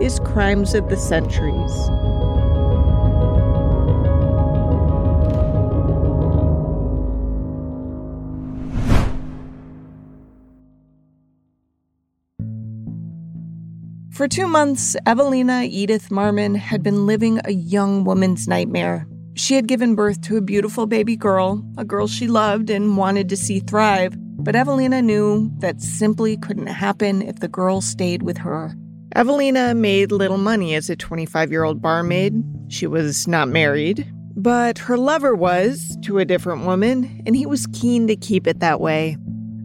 is Crimes of the Centuries. For two months, Evelina Edith Marmon had been living a young woman's nightmare. She had given birth to a beautiful baby girl, a girl she loved and wanted to see thrive, but Evelina knew that simply couldn't happen if the girl stayed with her. Evelina made little money as a 25 year old barmaid. She was not married, but her lover was to a different woman, and he was keen to keep it that way.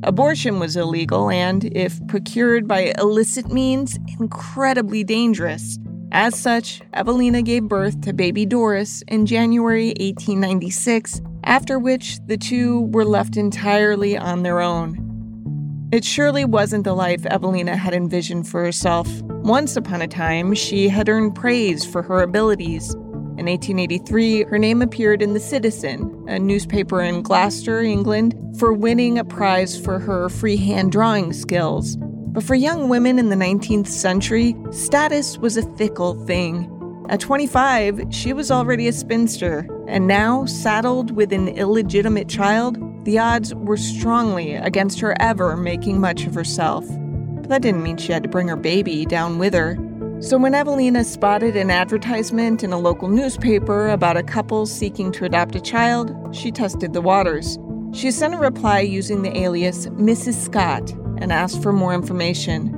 Abortion was illegal and, if procured by illicit means, incredibly dangerous. As such, Evelina gave birth to baby Doris in January 1896, after which the two were left entirely on their own. It surely wasn't the life Evelina had envisioned for herself. Once upon a time, she had earned praise for her abilities. In 1883, her name appeared in The Citizen, a newspaper in Gloucester, England, for winning a prize for her freehand drawing skills. But for young women in the 19th century, status was a fickle thing. At 25, she was already a spinster, and now, saddled with an illegitimate child, the odds were strongly against her ever making much of herself. That didn't mean she had to bring her baby down with her. So when Evelina spotted an advertisement in a local newspaper about a couple seeking to adopt a child, she tested the waters. She sent a reply using the alias Mrs. Scott and asked for more information.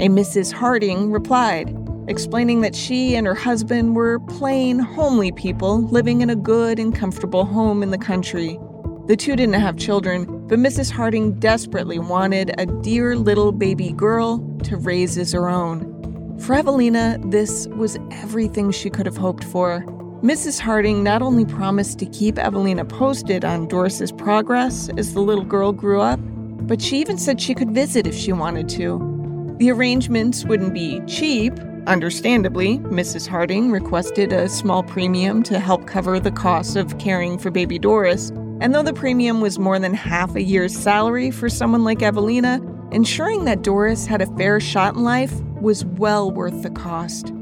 A Mrs. Harding replied, explaining that she and her husband were plain, homely people living in a good and comfortable home in the country. The two didn't have children, but Mrs. Harding desperately wanted a dear little baby girl to raise as her own. For Evelina, this was everything she could have hoped for. Mrs. Harding not only promised to keep Evelina posted on Doris's progress as the little girl grew up, but she even said she could visit if she wanted to. The arrangements wouldn't be cheap. Understandably, Mrs. Harding requested a small premium to help cover the costs of caring for baby Doris. And though the premium was more than half a year's salary for someone like Evelina, ensuring that Doris had a fair shot in life was well worth the cost.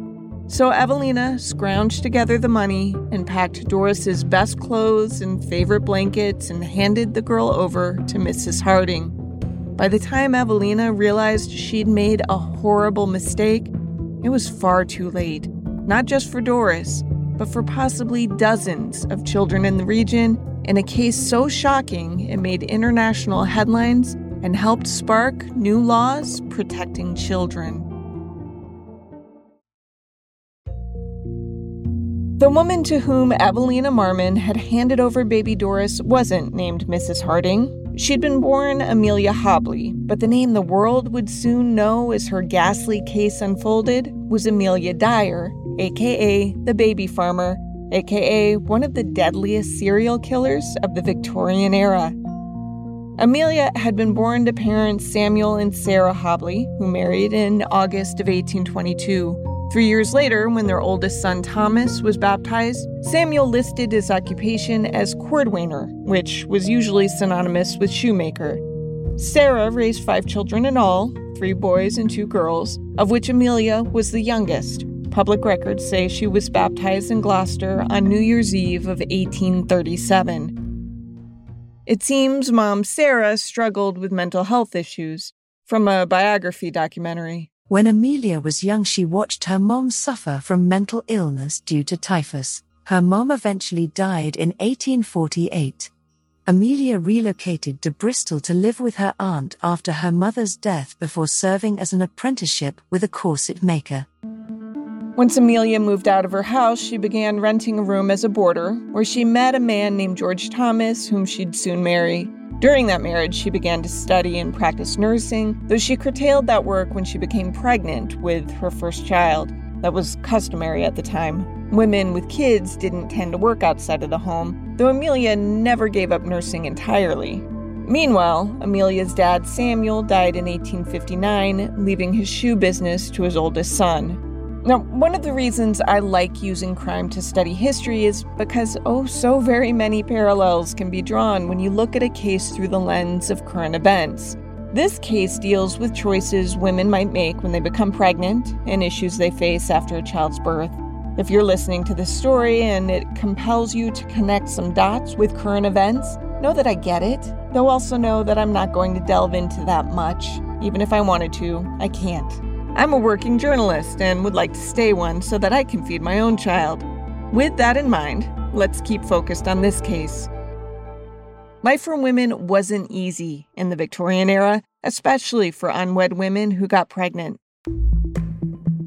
So Evelina scrounged together the money and packed Doris's best clothes and favorite blankets and handed the girl over to Mrs. Harding. By the time Evelina realized she'd made a horrible mistake, it was far too late, not just for Doris, but for possibly dozens of children in the region in a case so shocking it made international headlines and helped spark new laws protecting children. The woman to whom Evelina Marmon had handed over baby Doris wasn't named Mrs. Harding. She'd been born Amelia Hobley, but the name the world would soon know as her ghastly case unfolded was Amelia Dyer, aka the baby farmer, aka one of the deadliest serial killers of the Victorian era. Amelia had been born to parents Samuel and Sarah Hobley, who married in August of 1822. Three years later, when their oldest son Thomas was baptized, Samuel listed his occupation as cordwainer, which was usually synonymous with shoemaker. Sarah raised five children in all three boys and two girls, of which Amelia was the youngest. Public records say she was baptized in Gloucester on New Year's Eve of 1837. It seems mom Sarah struggled with mental health issues from a biography documentary. When Amelia was young, she watched her mom suffer from mental illness due to typhus. Her mom eventually died in 1848. Amelia relocated to Bristol to live with her aunt after her mother's death before serving as an apprenticeship with a corset maker. Once Amelia moved out of her house, she began renting a room as a boarder, where she met a man named George Thomas, whom she'd soon marry. During that marriage, she began to study and practice nursing, though she curtailed that work when she became pregnant with her first child. That was customary at the time. Women with kids didn't tend to work outside of the home, though Amelia never gave up nursing entirely. Meanwhile, Amelia's dad Samuel died in 1859, leaving his shoe business to his oldest son. Now, one of the reasons I like using crime to study history is because, oh, so very many parallels can be drawn when you look at a case through the lens of current events. This case deals with choices women might make when they become pregnant and issues they face after a child's birth. If you're listening to this story and it compels you to connect some dots with current events, know that I get it, though also know that I'm not going to delve into that much. Even if I wanted to, I can't. I'm a working journalist and would like to stay one so that I can feed my own child. With that in mind, let's keep focused on this case. Life for women wasn't easy in the Victorian era, especially for unwed women who got pregnant.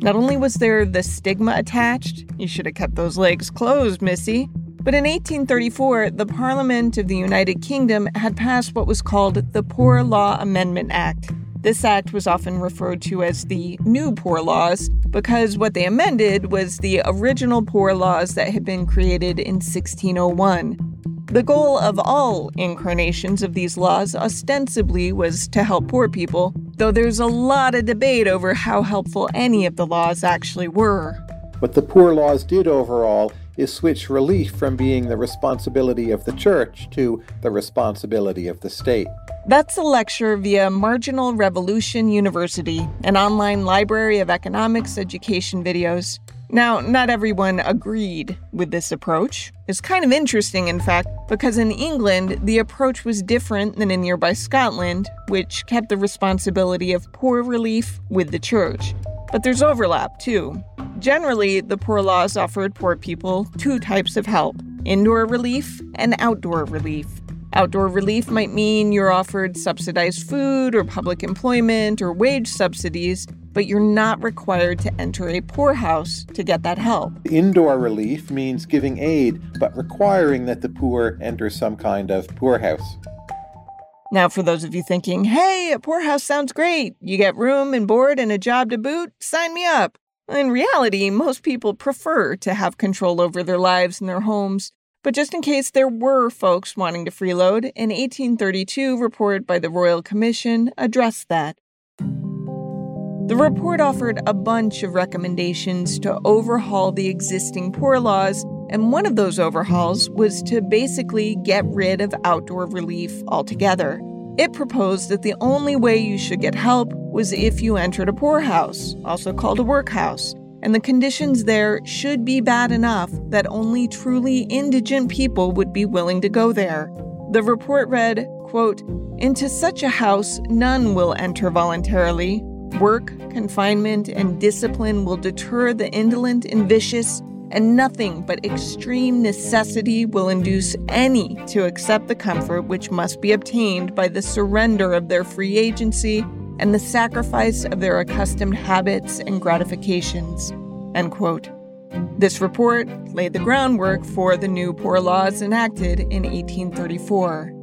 Not only was there the stigma attached, you should have kept those legs closed, missy, but in 1834, the Parliament of the United Kingdom had passed what was called the Poor Law Amendment Act. This act was often referred to as the New Poor Laws because what they amended was the original poor laws that had been created in 1601. The goal of all incarnations of these laws ostensibly was to help poor people, though there's a lot of debate over how helpful any of the laws actually were. What the poor laws did overall is switch relief from being the responsibility of the church to the responsibility of the state. That's a lecture via Marginal Revolution University, an online library of economics education videos. Now, not everyone agreed with this approach. It's kind of interesting, in fact, because in England, the approach was different than in nearby Scotland, which kept the responsibility of poor relief with the church. But there's overlap, too. Generally, the poor laws offered poor people two types of help indoor relief and outdoor relief. Outdoor relief might mean you're offered subsidized food or public employment or wage subsidies, but you're not required to enter a poorhouse to get that help. Indoor relief means giving aid, but requiring that the poor enter some kind of poorhouse. Now, for those of you thinking, hey, a poorhouse sounds great, you get room and board and a job to boot, sign me up. In reality, most people prefer to have control over their lives and their homes. But just in case there were folks wanting to freeload, an 1832 report by the Royal Commission addressed that. The report offered a bunch of recommendations to overhaul the existing poor laws, and one of those overhauls was to basically get rid of outdoor relief altogether. It proposed that the only way you should get help was if you entered a poorhouse, also called a workhouse, and the conditions there should be bad enough that only truly indigent people would be willing to go there. The report read, quote, Into such a house none will enter voluntarily, Work, confinement, and discipline will deter the indolent and vicious, and nothing but extreme necessity will induce any to accept the comfort which must be obtained by the surrender of their free agency and the sacrifice of their accustomed habits and gratifications. End quote. This report laid the groundwork for the new poor laws enacted in 1834.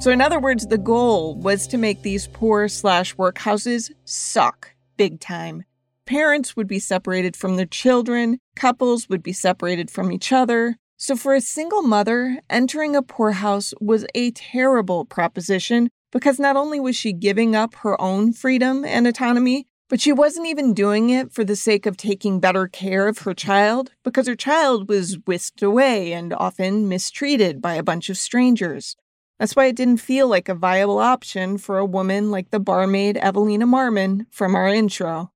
So, in other words, the goal was to make these poor slash workhouses suck big time. Parents would be separated from their children, couples would be separated from each other. So, for a single mother, entering a poorhouse was a terrible proposition because not only was she giving up her own freedom and autonomy, but she wasn't even doing it for the sake of taking better care of her child because her child was whisked away and often mistreated by a bunch of strangers. That's why it didn't feel like a viable option for a woman like the barmaid Evelina Marmon from our intro.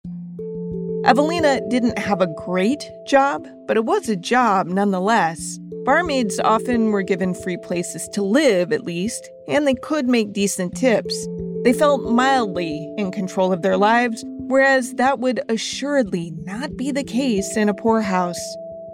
Evelina didn't have a great job, but it was a job nonetheless. Barmaids often were given free places to live, at least, and they could make decent tips. They felt mildly in control of their lives, whereas that would assuredly not be the case in a poorhouse.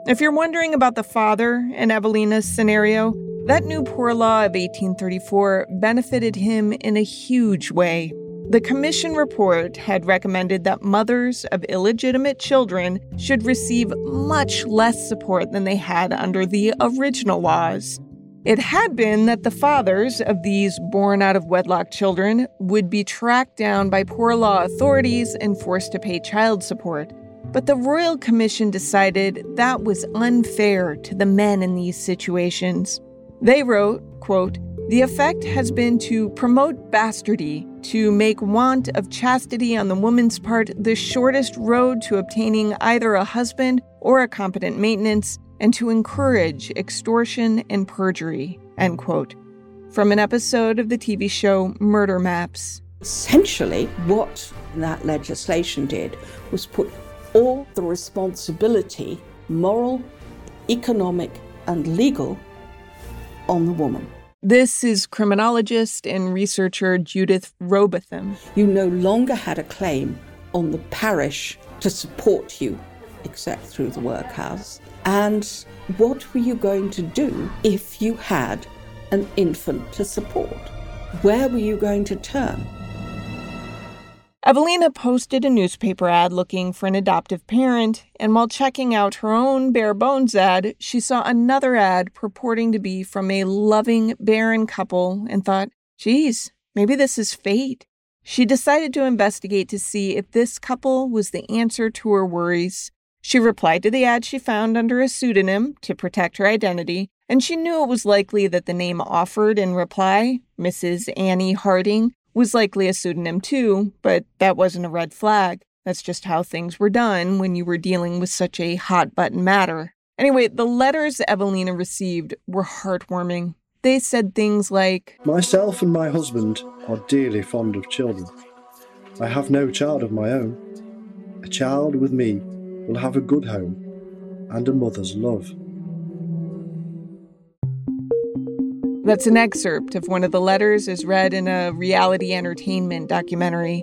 If you're wondering about the father in Evelina's scenario, that new poor law of 1834 benefited him in a huge way. The commission report had recommended that mothers of illegitimate children should receive much less support than they had under the original laws. It had been that the fathers of these born out of wedlock children would be tracked down by poor law authorities and forced to pay child support. But the Royal Commission decided that was unfair to the men in these situations. They wrote, quote, the effect has been to promote bastardy, to make want of chastity on the woman's part the shortest road to obtaining either a husband or a competent maintenance, and to encourage extortion and perjury. End quote. From an episode of the TV show Murder Maps. Essentially, what that legislation did was put all the responsibility, moral, economic, and legal, on the woman. This is criminologist and researcher Judith Rowbotham. You no longer had a claim on the parish to support you, except through the workhouse. And what were you going to do if you had an infant to support? Where were you going to turn? Evelina posted a newspaper ad looking for an adoptive parent, and while checking out her own bare bones ad, she saw another ad purporting to be from a loving, barren couple and thought, geez, maybe this is fate. She decided to investigate to see if this couple was the answer to her worries. She replied to the ad she found under a pseudonym to protect her identity, and she knew it was likely that the name offered in reply, Mrs. Annie Harding, was likely a pseudonym too, but that wasn't a red flag. That's just how things were done when you were dealing with such a hot button matter. Anyway, the letters Evelina received were heartwarming. They said things like Myself and my husband are dearly fond of children. I have no child of my own. A child with me will have a good home and a mother's love. That's an excerpt of one of the letters as read in a reality entertainment documentary.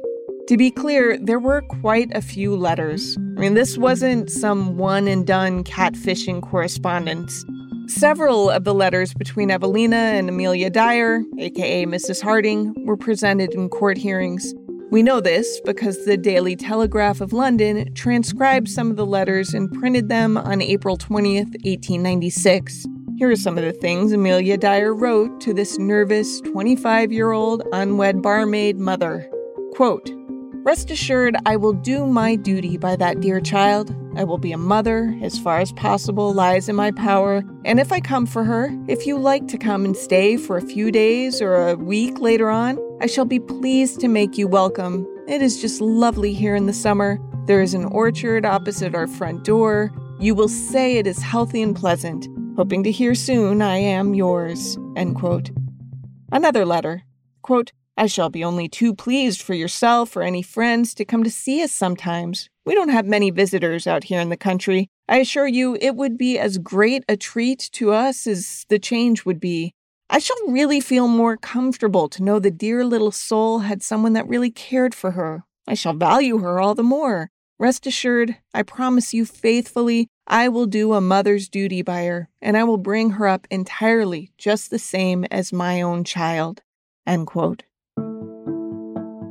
To be clear, there were quite a few letters. I mean, this wasn't some one and done catfishing correspondence. Several of the letters between Evelina and Amelia Dyer, aka Mrs. Harding, were presented in court hearings. We know this because the Daily Telegraph of London transcribed some of the letters and printed them on April 20th, 1896. Here are some of the things Amelia Dyer wrote to this nervous 25 year old unwed barmaid mother. Quote, Rest assured, I will do my duty by that dear child. I will be a mother as far as possible lies in my power. And if I come for her, if you like to come and stay for a few days or a week later on, I shall be pleased to make you welcome. It is just lovely here in the summer. There is an orchard opposite our front door. You will say it is healthy and pleasant. Hoping to hear soon, I am yours. End quote. Another letter. Quote, I shall be only too pleased for yourself or any friends to come to see us sometimes. We don't have many visitors out here in the country. I assure you it would be as great a treat to us as the change would be. I shall really feel more comfortable to know the dear little soul had someone that really cared for her. I shall value her all the more. Rest assured, I promise you faithfully, I will do a mother's duty by her, and I will bring her up entirely just the same as my own child. End quote.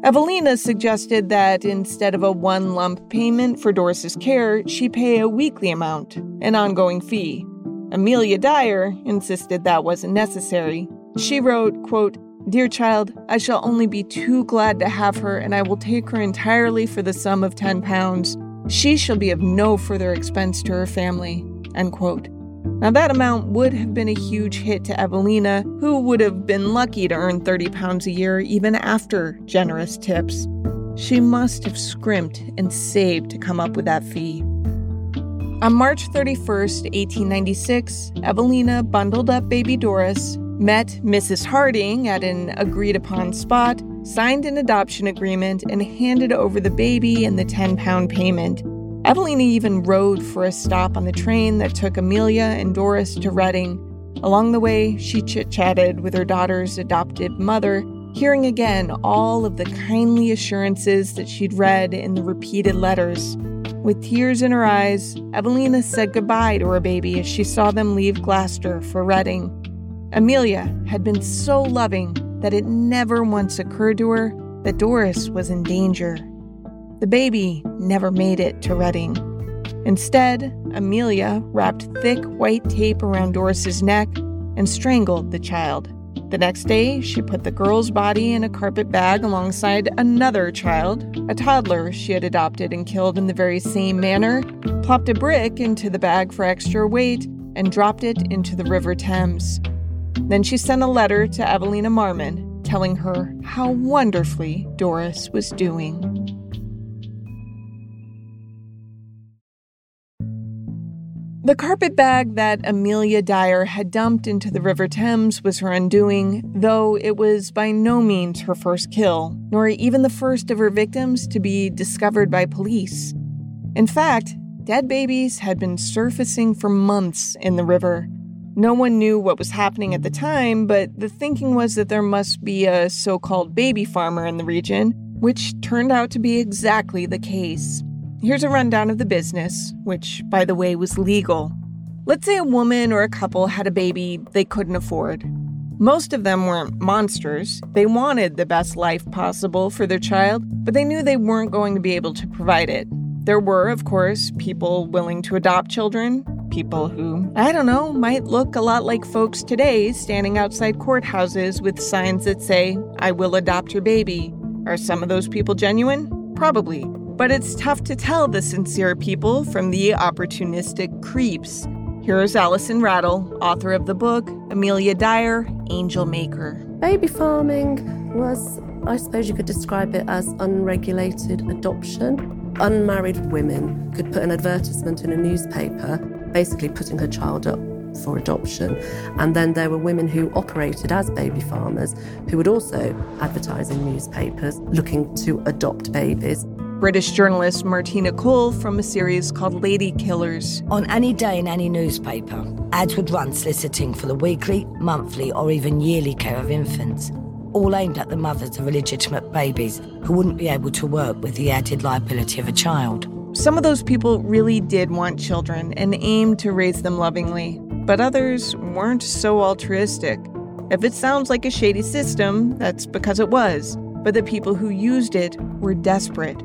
Evelina suggested that instead of a one lump payment for Doris's care, she pay a weekly amount, an ongoing fee. Amelia Dyer insisted that wasn't necessary. She wrote, quote, Dear child, I shall only be too glad to have her, and I will take her entirely for the sum of ten pounds. She shall be of no further expense to her family. End quote. Now, that amount would have been a huge hit to Evelina, who would have been lucky to earn 30 pounds a year even after generous tips. She must have scrimped and saved to come up with that fee. On March 31st, 1896, Evelina bundled up baby Doris, met Mrs. Harding at an agreed upon spot, signed an adoption agreement, and handed over the baby and the 10 pound payment. Evelina even rode for a stop on the train that took Amelia and Doris to Reading. Along the way, she chit chatted with her daughter's adopted mother, hearing again all of the kindly assurances that she'd read in the repeated letters. With tears in her eyes, Evelina said goodbye to her baby as she saw them leave Gloucester for Reading. Amelia had been so loving that it never once occurred to her that Doris was in danger. The baby never made it to Reading. Instead, Amelia wrapped thick white tape around Doris's neck and strangled the child. The next day, she put the girl's body in a carpet bag alongside another child, a toddler she had adopted and killed in the very same manner, plopped a brick into the bag for extra weight, and dropped it into the River Thames. Then she sent a letter to Evelina Marmon telling her how wonderfully Doris was doing. The carpet bag that Amelia Dyer had dumped into the River Thames was her undoing, though it was by no means her first kill, nor even the first of her victims to be discovered by police. In fact, dead babies had been surfacing for months in the river. No one knew what was happening at the time, but the thinking was that there must be a so called baby farmer in the region, which turned out to be exactly the case. Here's a rundown of the business, which, by the way, was legal. Let's say a woman or a couple had a baby they couldn't afford. Most of them weren't monsters. They wanted the best life possible for their child, but they knew they weren't going to be able to provide it. There were, of course, people willing to adopt children, people who, I don't know, might look a lot like folks today standing outside courthouses with signs that say, I will adopt your baby. Are some of those people genuine? Probably. But it's tough to tell the sincere people from the opportunistic creeps. Here's Alison Rattle, author of the book Amelia Dyer, Angel Maker. Baby farming was, I suppose you could describe it as unregulated adoption. Unmarried women could put an advertisement in a newspaper, basically putting her child up for adoption. And then there were women who operated as baby farmers who would also advertise in newspapers looking to adopt babies. British journalist Martina Cole from a series called Lady Killers. On any day in any newspaper, ads would run soliciting for the weekly, monthly, or even yearly care of infants, all aimed at the mothers of illegitimate babies who wouldn't be able to work with the added liability of a child. Some of those people really did want children and aimed to raise them lovingly, but others weren't so altruistic. If it sounds like a shady system, that's because it was, but the people who used it were desperate.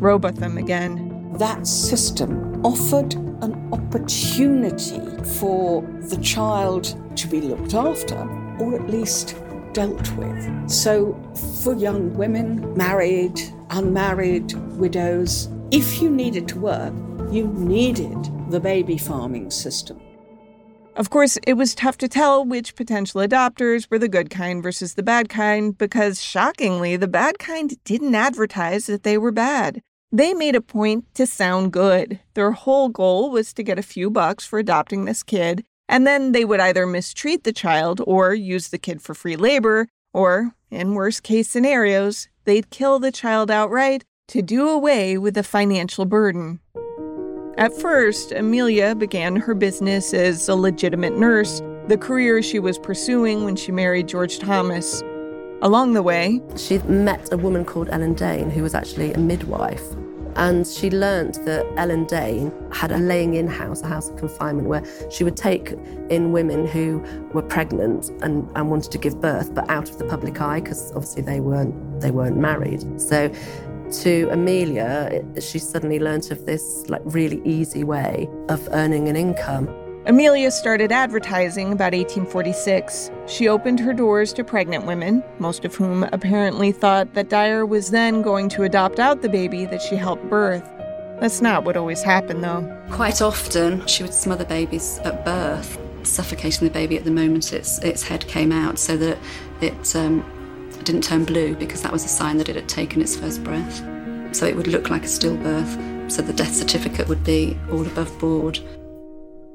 Rowbotham again. That system offered an opportunity for the child to be looked after or at least dealt with. So, for young women, married, unmarried, widows, if you needed to work, you needed the baby farming system. Of course, it was tough to tell which potential adopters were the good kind versus the bad kind because, shockingly, the bad kind didn't advertise that they were bad. They made a point to sound good. Their whole goal was to get a few bucks for adopting this kid, and then they would either mistreat the child or use the kid for free labor, or, in worst case scenarios, they'd kill the child outright to do away with the financial burden. At first, Amelia began her business as a legitimate nurse, the career she was pursuing when she married George Thomas. Along the way, she met a woman called Ellen Dane, who was actually a midwife. And she learnt that Ellen Dane had a laying in house, a house of confinement, where she would take in women who were pregnant and, and wanted to give birth, but out of the public eye, because obviously they weren't, they weren't married. So to Amelia, she suddenly learnt of this like really easy way of earning an income. Amelia started advertising about 1846. She opened her doors to pregnant women, most of whom apparently thought that Dyer was then going to adopt out the baby that she helped birth. That's not what always happened, though. Quite often, she would smother babies at birth, suffocating the baby at the moment its, its head came out so that it um, didn't turn blue because that was a sign that it had taken its first breath. So it would look like a stillbirth, so the death certificate would be all above board.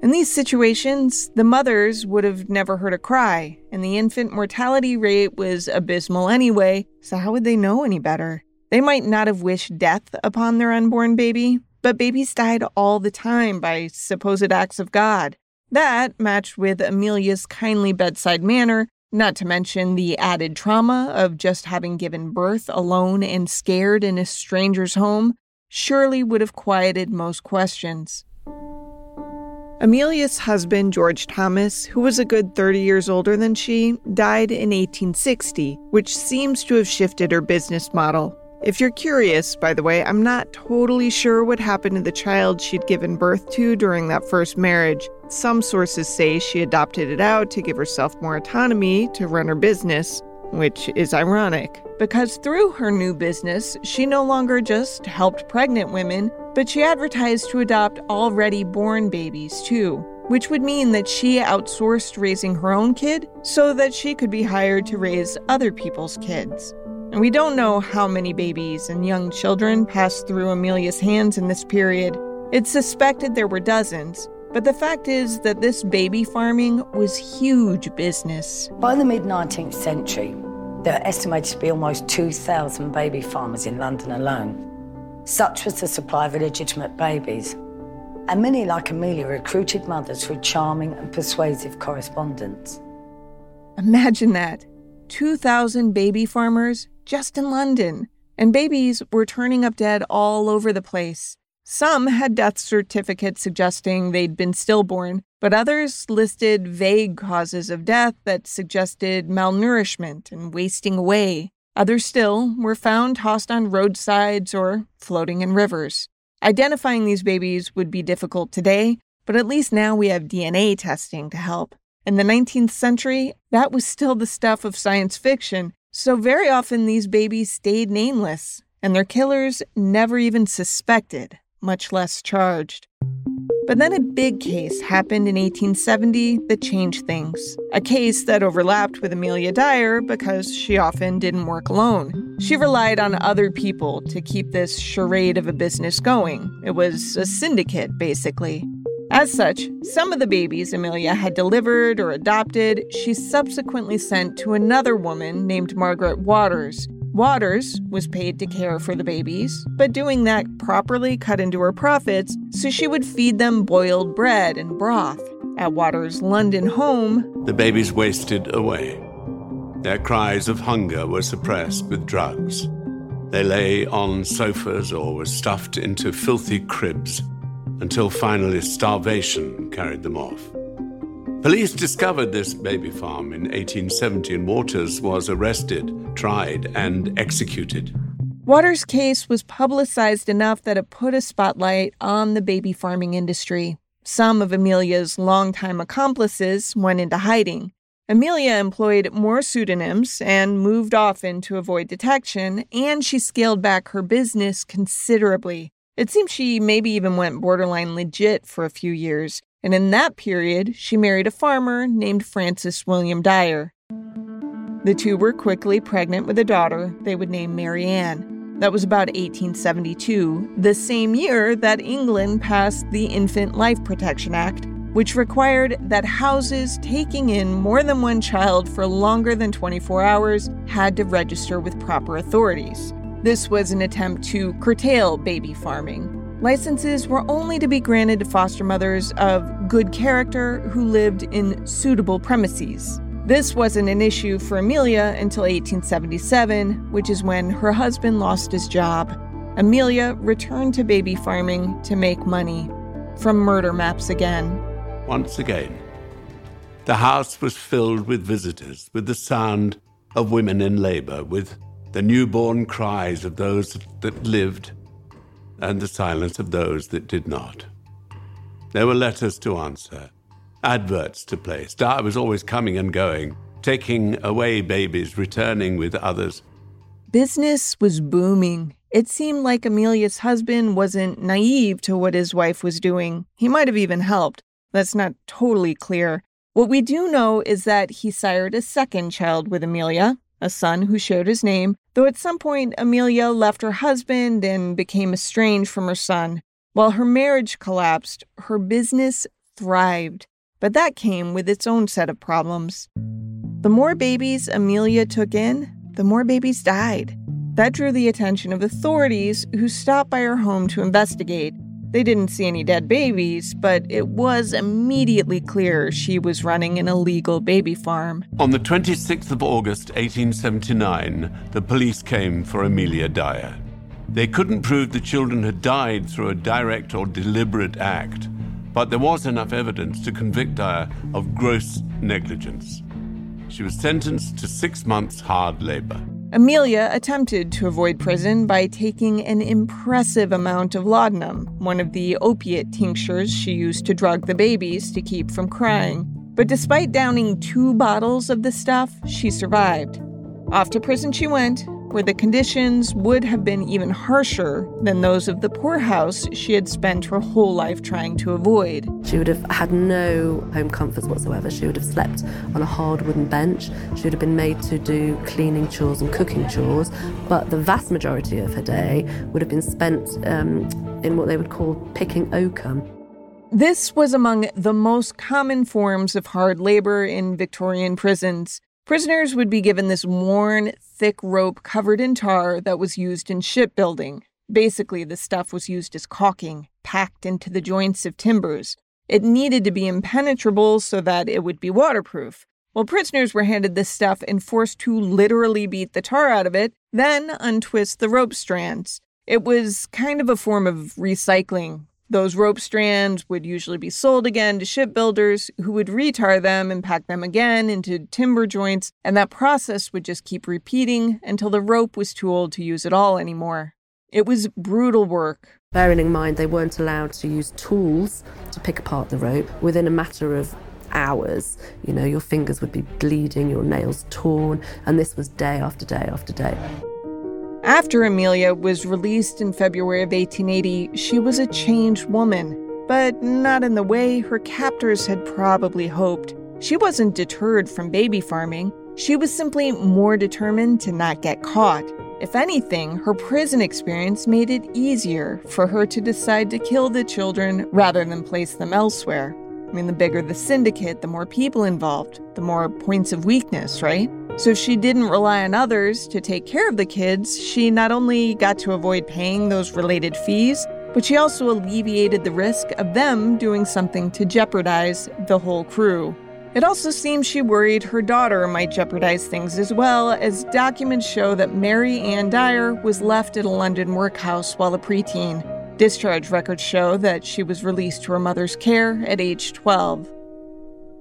In these situations, the mothers would have never heard a cry, and the infant mortality rate was abysmal anyway, so how would they know any better? They might not have wished death upon their unborn baby, but babies died all the time by supposed acts of God. That, matched with Amelia's kindly bedside manner, not to mention the added trauma of just having given birth alone and scared in a stranger's home, surely would have quieted most questions. Amelia's husband, George Thomas, who was a good 30 years older than she, died in 1860, which seems to have shifted her business model. If you're curious, by the way, I'm not totally sure what happened to the child she'd given birth to during that first marriage. Some sources say she adopted it out to give herself more autonomy to run her business, which is ironic, because through her new business, she no longer just helped pregnant women, but she advertised to adopt already born babies too, which would mean that she outsourced raising her own kid so that she could be hired to raise other people's kids. And we don't know how many babies and young children passed through Amelia's hands in this period. It's suspected there were dozens, but the fact is that this baby farming was huge business. By the mid 19th century, there are estimated to be almost 2,000 baby farmers in London alone. Such was the supply of illegitimate babies. And many, like Amelia, recruited mothers through charming and persuasive correspondence. Imagine that 2,000 baby farmers just in London, and babies were turning up dead all over the place. Some had death certificates suggesting they'd been stillborn, but others listed vague causes of death that suggested malnourishment and wasting away. Others still were found tossed on roadsides or floating in rivers. Identifying these babies would be difficult today, but at least now we have DNA testing to help. In the 19th century, that was still the stuff of science fiction, so, very often these babies stayed nameless, and their killers never even suspected, much less charged. But then a big case happened in 1870 that changed things. A case that overlapped with Amelia Dyer because she often didn't work alone. She relied on other people to keep this charade of a business going. It was a syndicate, basically. As such, some of the babies Amelia had delivered or adopted, she subsequently sent to another woman named Margaret Waters. Waters was paid to care for the babies, but doing that properly cut into her profits, so she would feed them boiled bread and broth. At Waters' London home, the babies wasted away. Their cries of hunger were suppressed with drugs. They lay on sofas or were stuffed into filthy cribs until finally starvation carried them off. Police discovered this baby farm in 1870 and Waters was arrested, tried, and executed. Waters' case was publicized enough that it put a spotlight on the baby farming industry. Some of Amelia's longtime accomplices went into hiding. Amelia employed more pseudonyms and moved often to avoid detection, and she scaled back her business considerably. It seems she maybe even went borderline legit for a few years, and in that period, she married a farmer named Francis William Dyer. The two were quickly pregnant with a daughter they would name Mary Ann. That was about 1872, the same year that England passed the Infant Life Protection Act, which required that houses taking in more than one child for longer than 24 hours had to register with proper authorities. This was an attempt to curtail baby farming. Licenses were only to be granted to foster mothers of good character who lived in suitable premises. This wasn't an issue for Amelia until 1877, which is when her husband lost his job. Amelia returned to baby farming to make money. From murder maps again. Once again, the house was filled with visitors, with the sound of women in labor, with the newborn cries of those that lived, and the silence of those that did not. There were letters to answer, adverts to place. Dyer was always coming and going, taking away babies, returning with others. Business was booming. It seemed like Amelia's husband wasn't naive to what his wife was doing. He might have even helped. That's not totally clear. What we do know is that he sired a second child with Amelia, a son who shared his name, though at some point Amelia left her husband and became estranged from her son. While her marriage collapsed, her business thrived, but that came with its own set of problems. The more babies Amelia took in, the more babies died. That drew the attention of authorities who stopped by her home to investigate. They didn't see any dead babies, but it was immediately clear she was running an illegal baby farm. On the 26th of August 1879, the police came for Amelia Dyer. They couldn't prove the children had died through a direct or deliberate act, but there was enough evidence to convict Dyer of gross negligence. She was sentenced to six months hard labor. Amelia attempted to avoid prison by taking an impressive amount of laudanum, one of the opiate tinctures she used to drug the babies to keep from crying. But despite downing two bottles of the stuff, she survived. Off to prison she went, where the conditions would have been even harsher than those of the poorhouse she had spent her whole life trying to avoid. She would have had no home comforts whatsoever. She would have slept on a hard wooden bench. She would have been made to do cleaning chores and cooking chores. But the vast majority of her day would have been spent um, in what they would call picking oakum. This was among the most common forms of hard labor in Victorian prisons. Prisoners would be given this worn, thick rope covered in tar that was used in shipbuilding. Basically, the stuff was used as caulking, packed into the joints of timbers. It needed to be impenetrable so that it would be waterproof. Well, prisoners were handed this stuff and forced to literally beat the tar out of it, then untwist the rope strands. It was kind of a form of recycling, those rope strands would usually be sold again to shipbuilders who would retar them and pack them again into timber joints, and that process would just keep repeating until the rope was too old to use at all anymore. It was brutal work. Bearing in mind they weren't allowed to use tools to pick apart the rope within a matter of hours. You know, your fingers would be bleeding, your nails torn, and this was day after day after day. After Amelia was released in February of 1880, she was a changed woman, but not in the way her captors had probably hoped. She wasn't deterred from baby farming, she was simply more determined to not get caught. If anything, her prison experience made it easier for her to decide to kill the children rather than place them elsewhere. I mean, the bigger the syndicate, the more people involved, the more points of weakness, right? So she didn't rely on others to take care of the kids, she not only got to avoid paying those related fees, but she also alleviated the risk of them doing something to jeopardize the whole crew. It also seems she worried her daughter might jeopardize things as well, as documents show that Mary Ann Dyer was left at a London workhouse while a preteen. Discharge records show that she was released to her mother's care at age 12.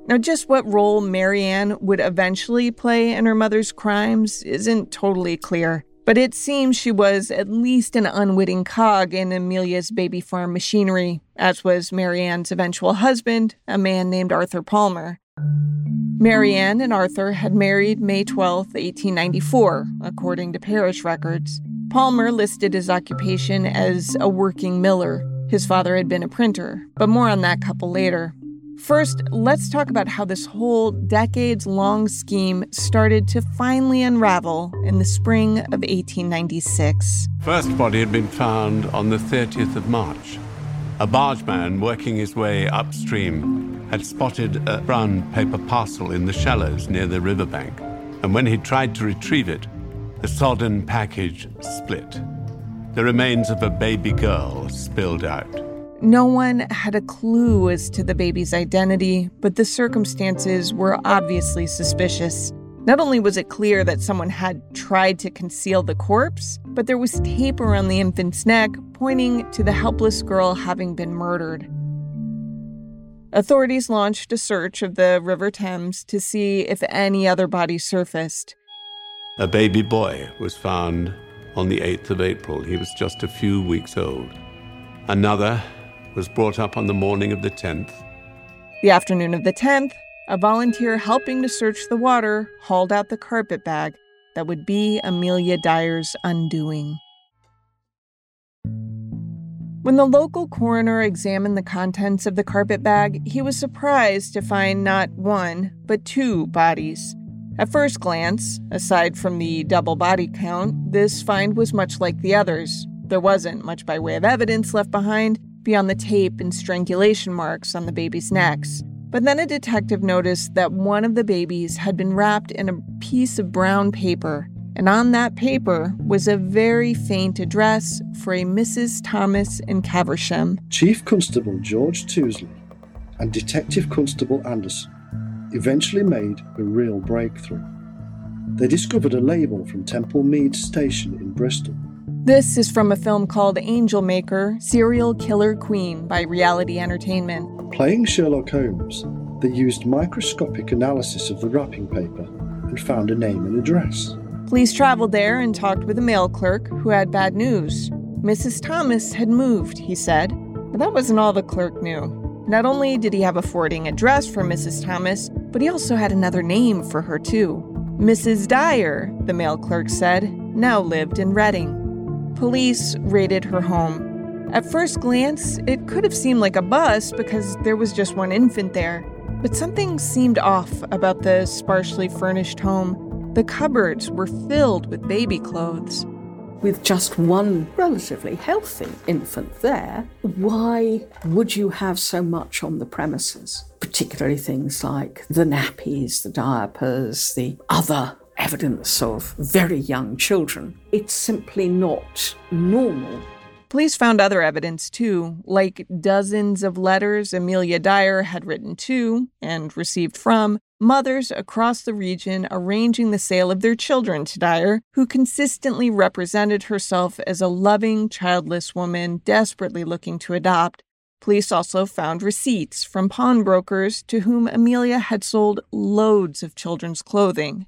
Now, just what role Mary Ann would eventually play in her mother's crimes isn't totally clear, but it seems she was at least an unwitting cog in Amelia's baby farm machinery, as was Mary Ann's eventual husband, a man named Arthur Palmer. Mary Ann and Arthur had married May 12, 1894, according to parish records. Palmer listed his occupation as a working miller. His father had been a printer, but more on that couple later. First, let's talk about how this whole decades long scheme started to finally unravel in the spring of 1896. First body had been found on the 30th of March. A bargeman working his way upstream had spotted a brown paper parcel in the shallows near the riverbank, and when he tried to retrieve it, the sodden package split. The remains of a baby girl spilled out. No one had a clue as to the baby's identity, but the circumstances were obviously suspicious. Not only was it clear that someone had tried to conceal the corpse, but there was tape around the infant's neck pointing to the helpless girl having been murdered. Authorities launched a search of the River Thames to see if any other bodies surfaced. A baby boy was found on the 8th of April. He was just a few weeks old. Another was brought up on the morning of the 10th. The afternoon of the 10th, a volunteer helping to search the water hauled out the carpet bag that would be Amelia Dyer's undoing. When the local coroner examined the contents of the carpet bag, he was surprised to find not one, but two bodies. At first glance, aside from the double body count, this find was much like the others. There wasn't much by way of evidence left behind, beyond the tape and strangulation marks on the babies' necks. But then a detective noticed that one of the babies had been wrapped in a piece of brown paper, and on that paper was a very faint address for a Mrs. Thomas in Caversham. Chief Constable George Tewsley and Detective Constable Anderson eventually made a real breakthrough. They discovered a label from Temple Mead Station in Bristol this is from a film called Angel Maker Serial Killer Queen by Reality Entertainment. Playing Sherlock Holmes, they used microscopic analysis of the wrapping paper and found a name and address. Police traveled there and talked with a mail clerk who had bad news. Mrs. Thomas had moved, he said, but that wasn't all the clerk knew. Not only did he have a forwarding address for Mrs. Thomas, but he also had another name for her, too. Mrs. Dyer, the mail clerk said, now lived in Reading. Police raided her home. At first glance, it could have seemed like a bust because there was just one infant there. But something seemed off about the sparsely furnished home. The cupboards were filled with baby clothes. With just one relatively healthy infant there, why would you have so much on the premises? Particularly things like the nappies, the diapers, the other evidence of very young children. It's simply not normal. Police found other evidence too, like dozens of letters Amelia Dyer had written to and received from mothers across the region arranging the sale of their children to Dyer, who consistently represented herself as a loving, childless woman desperately looking to adopt. Police also found receipts from pawnbrokers to whom Amelia had sold loads of children's clothing.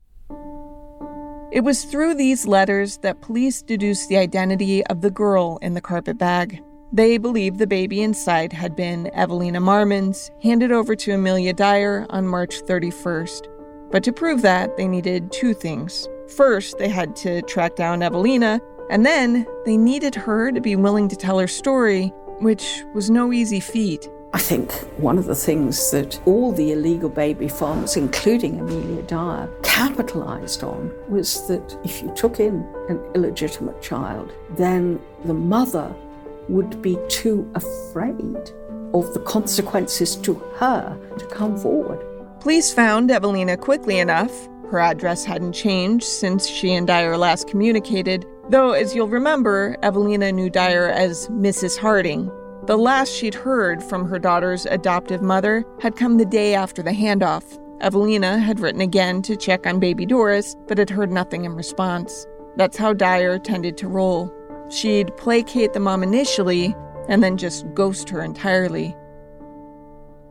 It was through these letters that police deduced the identity of the girl in the carpet bag. They believed the baby inside had been Evelina Marmon's, handed over to Amelia Dyer on March 31st. But to prove that, they needed two things. First, they had to track down Evelina, and then they needed her to be willing to tell her story, which was no easy feat. I think one of the things that all the illegal baby farmers, including Amelia Dyer, capitalized on was that if you took in an illegitimate child, then the mother would be too afraid of the consequences to her to come forward. Police found Evelina quickly enough. Her address hadn't changed since she and Dyer last communicated, though, as you'll remember, Evelina knew Dyer as Mrs. Harding, the last she'd heard from her daughter's adoptive mother had come the day after the handoff. Evelina had written again to check on baby Doris, but had heard nothing in response. That's how Dyer tended to roll. She'd placate the mom initially and then just ghost her entirely.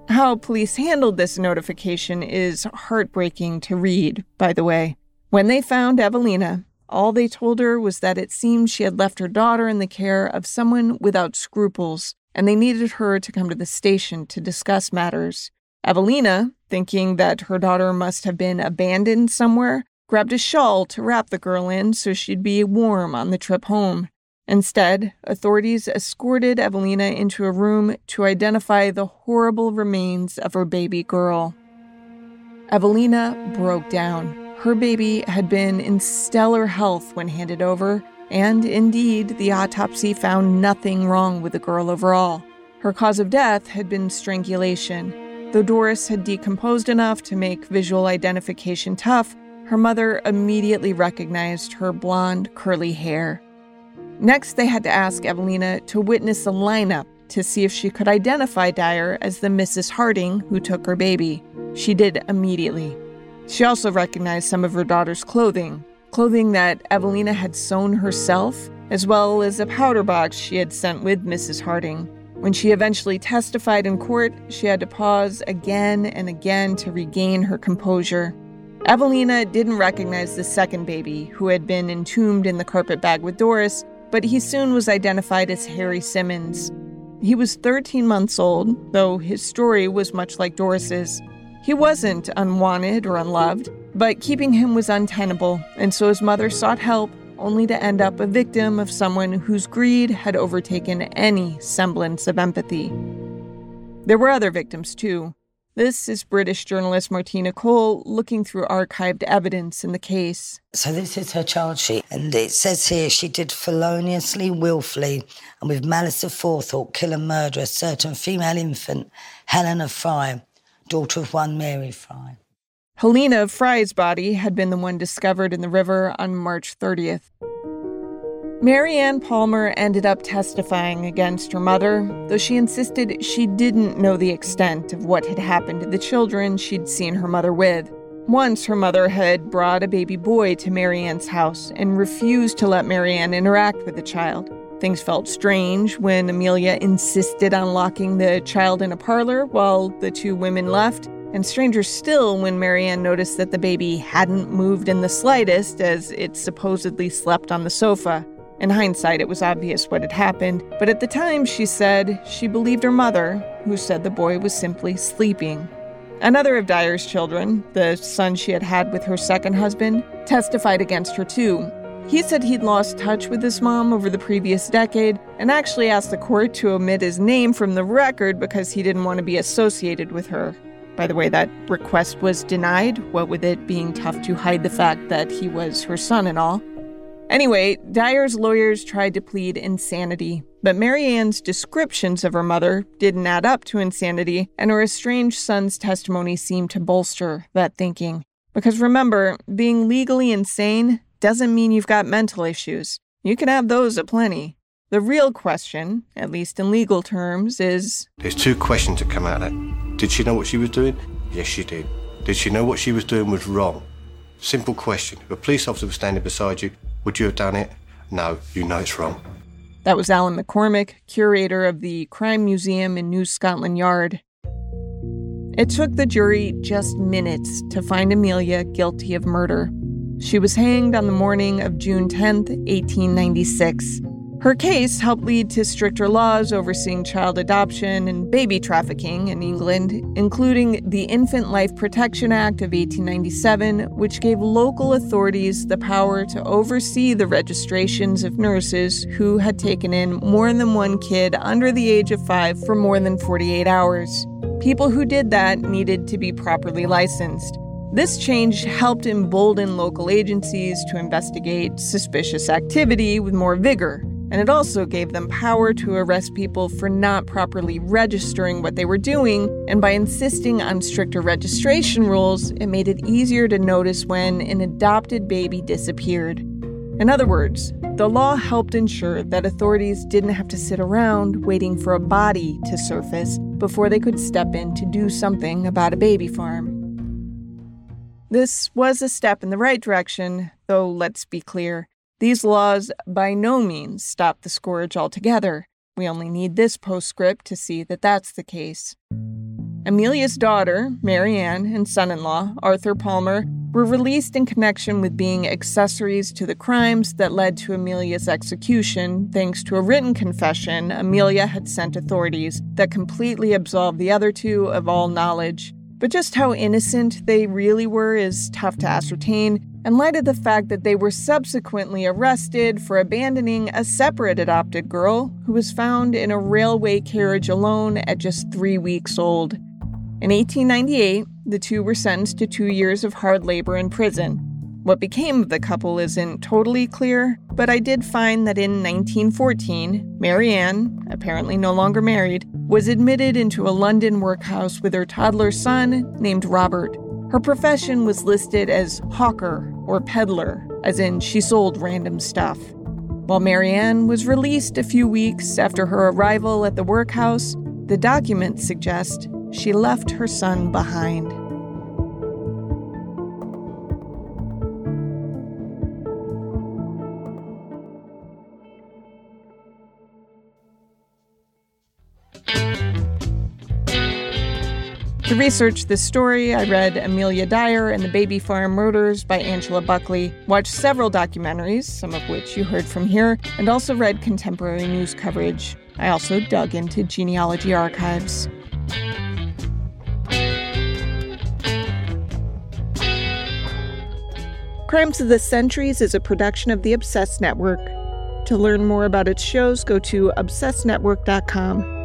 How police handled this notification is heartbreaking to read, by the way. When they found Evelina, all they told her was that it seemed she had left her daughter in the care of someone without scruples and they needed her to come to the station to discuss matters. Evelina, thinking that her daughter must have been abandoned somewhere, grabbed a shawl to wrap the girl in so she'd be warm on the trip home. Instead, authorities escorted Evelina into a room to identify the horrible remains of her baby girl. Evelina broke down. Her baby had been in stellar health when handed over, and indeed, the autopsy found nothing wrong with the girl overall. Her cause of death had been strangulation. Though Doris had decomposed enough to make visual identification tough, her mother immediately recognized her blonde, curly hair. Next, they had to ask Evelina to witness a lineup to see if she could identify Dyer as the Mrs. Harding who took her baby. She did immediately. She also recognized some of her daughter's clothing, clothing that Evelina had sewn herself, as well as a powder box she had sent with Mrs. Harding. When she eventually testified in court, she had to pause again and again to regain her composure. Evelina didn't recognize the second baby, who had been entombed in the carpet bag with Doris, but he soon was identified as Harry Simmons. He was 13 months old, though his story was much like Doris's. He wasn't unwanted or unloved. But keeping him was untenable, and so his mother sought help, only to end up a victim of someone whose greed had overtaken any semblance of empathy. There were other victims, too. This is British journalist Martina Cole looking through archived evidence in the case. So, this is her charge sheet, and it says here she did feloniously, willfully, and with malice aforethought kill and murder a certain female infant, Helena Fry, daughter of one Mary Fry. Helena Fry's body had been the one discovered in the river on March 30th. Mary Ann Palmer ended up testifying against her mother, though she insisted she didn't know the extent of what had happened to the children she'd seen her mother with. Once her mother had brought a baby boy to Mary Ann's house and refused to let Mary Ann interact with the child. Things felt strange when Amelia insisted on locking the child in a parlor while the two women left And stranger still when Mary Ann noticed that the baby hadn't moved in the slightest as it supposedly slept on the sofa. In hindsight, it was obvious what had happened, but at the time, she said she believed her mother, who said the boy was simply sleeping. Another of Dyer's children, the son she had had with her second husband, testified against her too. He said he'd lost touch with his mom over the previous decade and actually asked the court to omit his name from the record because he didn't want to be associated with her. By the way, that request was denied, what with it being tough to hide the fact that he was her son and all. Anyway, Dyer's lawyers tried to plead insanity, but Mary Ann's descriptions of her mother didn't add up to insanity, and her estranged son's testimony seemed to bolster that thinking. Because remember, being legally insane doesn't mean you've got mental issues. You can have those aplenty. The real question, at least in legal terms, is There's two questions that come out of that. Did she know what she was doing? Yes, she did. Did she know what she was doing was wrong? Simple question. If a police officer was standing beside you, would you have done it? No, you know it's wrong. That was Alan McCormick, curator of the Crime Museum in New Scotland Yard. It took the jury just minutes to find Amelia guilty of murder. She was hanged on the morning of June 10, 1896. Her case helped lead to stricter laws overseeing child adoption and baby trafficking in England, including the Infant Life Protection Act of 1897, which gave local authorities the power to oversee the registrations of nurses who had taken in more than one kid under the age of five for more than 48 hours. People who did that needed to be properly licensed. This change helped embolden local agencies to investigate suspicious activity with more vigor and it also gave them power to arrest people for not properly registering what they were doing. And by insisting on stricter registration rules, it made it easier to notice when an adopted baby disappeared. In other words, the law helped ensure that authorities didn't have to sit around waiting for a body to surface before they could step in to do something about a baby farm. This was a step in the right direction, though let's be clear. These laws by no means stop the scourge altogether. We only need this postscript to see that that's the case. Amelia's daughter, Mary Ann, and son in law, Arthur Palmer, were released in connection with being accessories to the crimes that led to Amelia's execution, thanks to a written confession Amelia had sent authorities that completely absolved the other two of all knowledge. But just how innocent they really were is tough to ascertain, in light of the fact that they were subsequently arrested for abandoning a separate adopted girl who was found in a railway carriage alone at just three weeks old. In 1898, the two were sentenced to two years of hard labor in prison. What became of the couple isn't totally clear, but I did find that in 1914, Mary Ann, apparently no longer married, was admitted into a London workhouse with her toddler son named Robert. Her profession was listed as hawker or peddler, as in she sold random stuff. While Mary Ann was released a few weeks after her arrival at the workhouse, the documents suggest she left her son behind. To research this story, I read Amelia Dyer and the Baby Farm Murders by Angela Buckley, watched several documentaries, some of which you heard from here, and also read contemporary news coverage. I also dug into genealogy archives. Crimes of the Centuries is a production of the Obsessed Network. To learn more about its shows, go to obsessednetwork.com.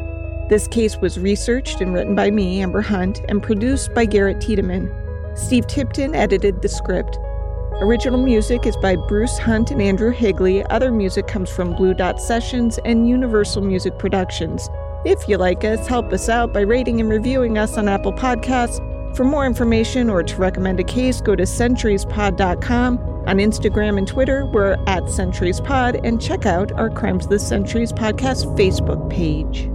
This case was researched and written by me, Amber Hunt, and produced by Garrett Tiedemann. Steve Tipton edited the script. Original music is by Bruce Hunt and Andrew Higley. Other music comes from Blue Dot Sessions and Universal Music Productions. If you like us, help us out by rating and reviewing us on Apple Podcasts. For more information or to recommend a case, go to centuriespod.com. On Instagram and Twitter, we're at centuriespod, and check out our Crimes of the Centuries podcast Facebook page.